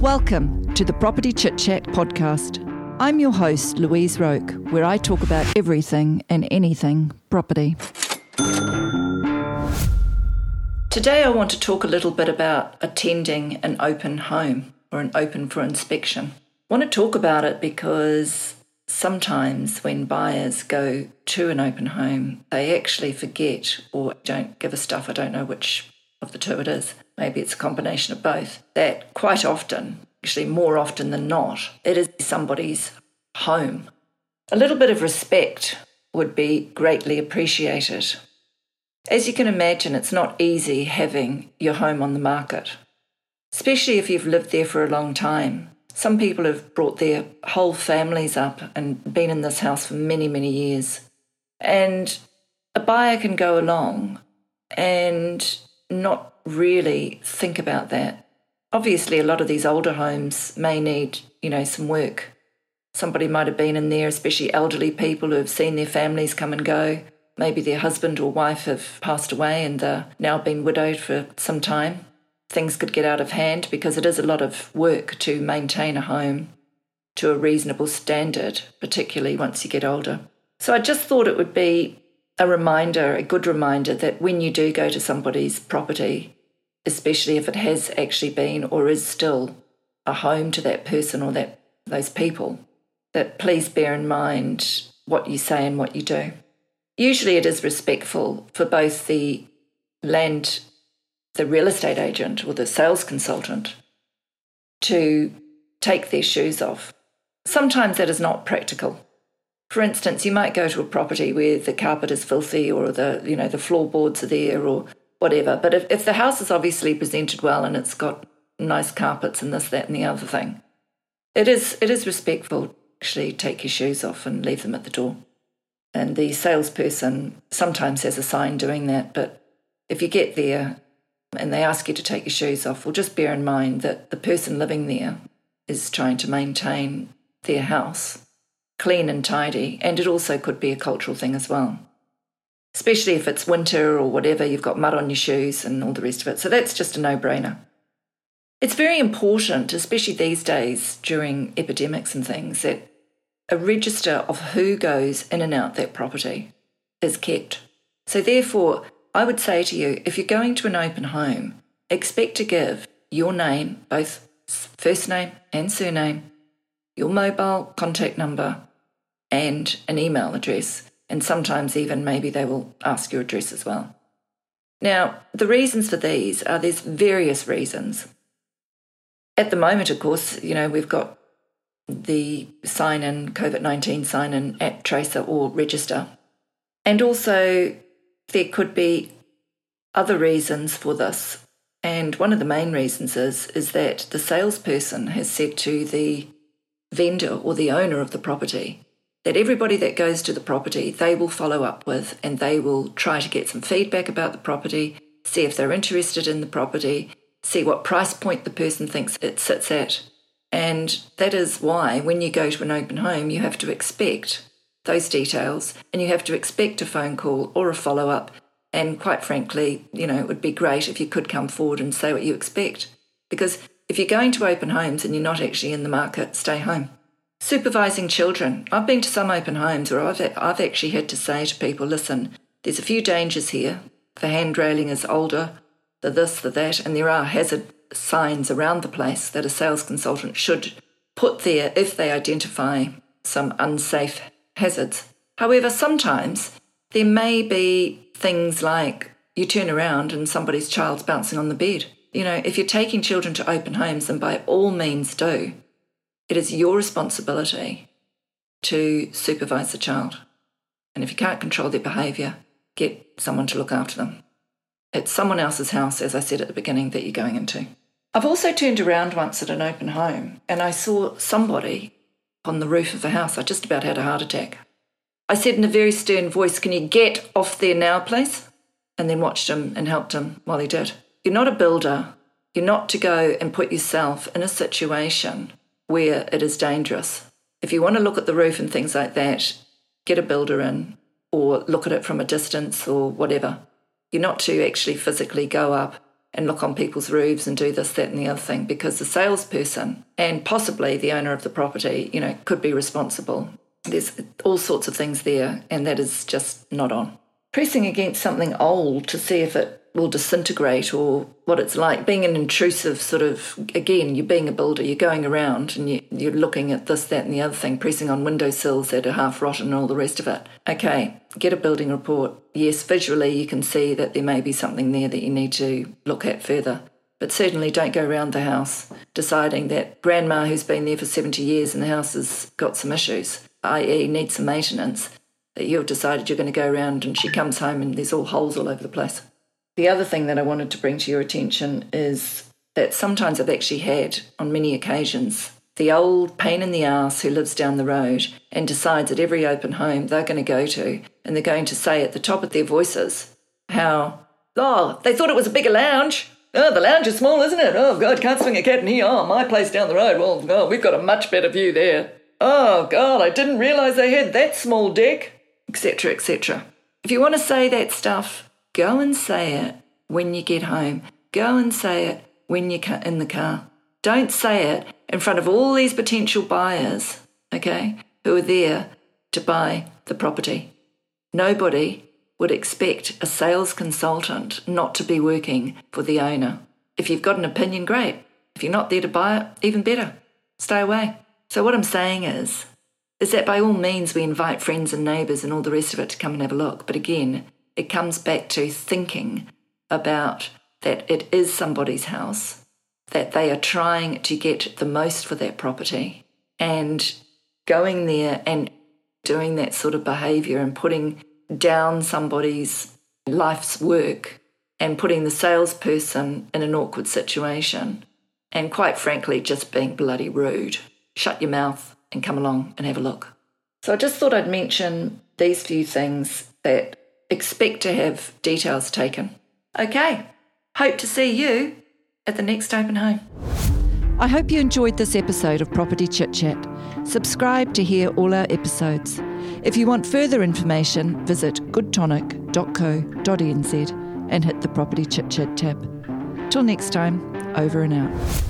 Welcome to the Property Chit Chat podcast. I'm your host, Louise Roke, where I talk about everything and anything property. Today, I want to talk a little bit about attending an open home or an open for inspection. I want to talk about it because sometimes when buyers go to an open home, they actually forget or don't give a stuff. I don't know which of the two it is. Maybe it's a combination of both. That quite often, actually more often than not, it is somebody's home. A little bit of respect would be greatly appreciated. As you can imagine, it's not easy having your home on the market, especially if you've lived there for a long time. Some people have brought their whole families up and been in this house for many, many years. And a buyer can go along and not really think about that. Obviously, a lot of these older homes may need, you know, some work. Somebody might have been in there, especially elderly people who have seen their families come and go. Maybe their husband or wife have passed away and they're now been widowed for some time things could get out of hand because it is a lot of work to maintain a home to a reasonable standard, particularly once you get older. So I just thought it would be a reminder, a good reminder, that when you do go to somebody's property, especially if it has actually been or is still a home to that person or that those people, that please bear in mind what you say and what you do. Usually it is respectful for both the land the real estate agent or the sales consultant to take their shoes off. Sometimes that is not practical. For instance, you might go to a property where the carpet is filthy or the you know the floorboards are there or whatever. But if, if the house is obviously presented well and it's got nice carpets and this, that and the other thing, it is it is respectful actually take your shoes off and leave them at the door. And the salesperson sometimes has a sign doing that, but if you get there and they ask you to take your shoes off, well, just bear in mind that the person living there is trying to maintain their house clean and tidy, and it also could be a cultural thing as well. Especially if it's winter or whatever, you've got mud on your shoes and all the rest of it. So that's just a no brainer. It's very important, especially these days during epidemics and things, that a register of who goes in and out that property is kept. So, therefore, I would say to you if you're going to an open home, expect to give your name, both first name and surname, your mobile contact number, and an email address. And sometimes even maybe they will ask your address as well. Now, the reasons for these are there's various reasons. At the moment, of course, you know, we've got the sign in, COVID 19 sign in app tracer or register. And also, there could be other reasons for this. And one of the main reasons is, is that the salesperson has said to the vendor or the owner of the property that everybody that goes to the property they will follow up with and they will try to get some feedback about the property, see if they're interested in the property, see what price point the person thinks it sits at. And that is why when you go to an open home, you have to expect those details and you have to expect a phone call or a follow up. And quite frankly, you know, it would be great if you could come forward and say what you expect. Because if you're going to open homes and you're not actually in the market, stay home. Supervising children. I've been to some open homes where I've, I've actually had to say to people, listen, there's a few dangers here. The hand railing is older, the this, the that, and there are hazard signs around the place that a sales consultant should put there if they identify some unsafe hazards. However, sometimes there may be things like you turn around and somebody's child's bouncing on the bed. You know, if you're taking children to open homes, then by all means do. It is your responsibility to supervise the child. And if you can't control their behaviour, get someone to look after them. It's someone else's house, as I said at the beginning, that you're going into. I've also turned around once at an open home and I saw somebody on the roof of a house. I just about had a heart attack. I said in a very stern voice, Can you get off there now, please? And then watched him and helped him while he did. You're not a builder. You're not to go and put yourself in a situation where it is dangerous. If you want to look at the roof and things like that, get a builder in or look at it from a distance or whatever. You're not to actually physically go up and look on people's roofs and do this, that, and the other thing because the salesperson and possibly the owner of the property, you know, could be responsible. There's all sorts of things there, and that is just not on. Pressing against something old to see if it will disintegrate or what it's like. Being an intrusive sort of again you're being a builder you're going around and you, you're looking at this that and the other thing pressing on windowsills that are half rotten and all the rest of it. Okay get a building report. Yes visually you can see that there may be something there that you need to look at further. But certainly don't go around the house deciding that grandma who's been there for 70 years and the house has got some issues i.e needs some maintenance that you've decided you're going to go around and she comes home and there's all holes all over the place the other thing that I wanted to bring to your attention is that sometimes I've actually had, on many occasions, the old pain in the ass who lives down the road and decides at every open home they're going to go to, and they're going to say at the top of their voices how, oh, they thought it was a bigger lounge. Oh, the lounge is small, isn't it? Oh, God, can't swing a cat in here. Oh, my place down the road. Well, oh, we've got a much better view there. Oh, God, I didn't realise they had that small deck, etc., etc. If you want to say that stuff, Go and say it when you get home. Go and say it when you're in the car. Don't say it in front of all these potential buyers, okay, who are there to buy the property. Nobody would expect a sales consultant not to be working for the owner. If you've got an opinion, great. If you're not there to buy it, even better. Stay away. So, what I'm saying is, is that by all means we invite friends and neighbours and all the rest of it to come and have a look. But again, it comes back to thinking about that it is somebody's house, that they are trying to get the most for that property, and going there and doing that sort of behavior and putting down somebody's life's work and putting the salesperson in an awkward situation, and quite frankly, just being bloody rude. Shut your mouth and come along and have a look. So I just thought I'd mention these few things that expect to have details taken. Okay, hope to see you at the next open home. I hope you enjoyed this episode of Property Chit Chat. Subscribe to hear all our episodes. If you want further information, visit goodtonic.co.nz and hit the Property Chit Chat tab. Till next time, over and out.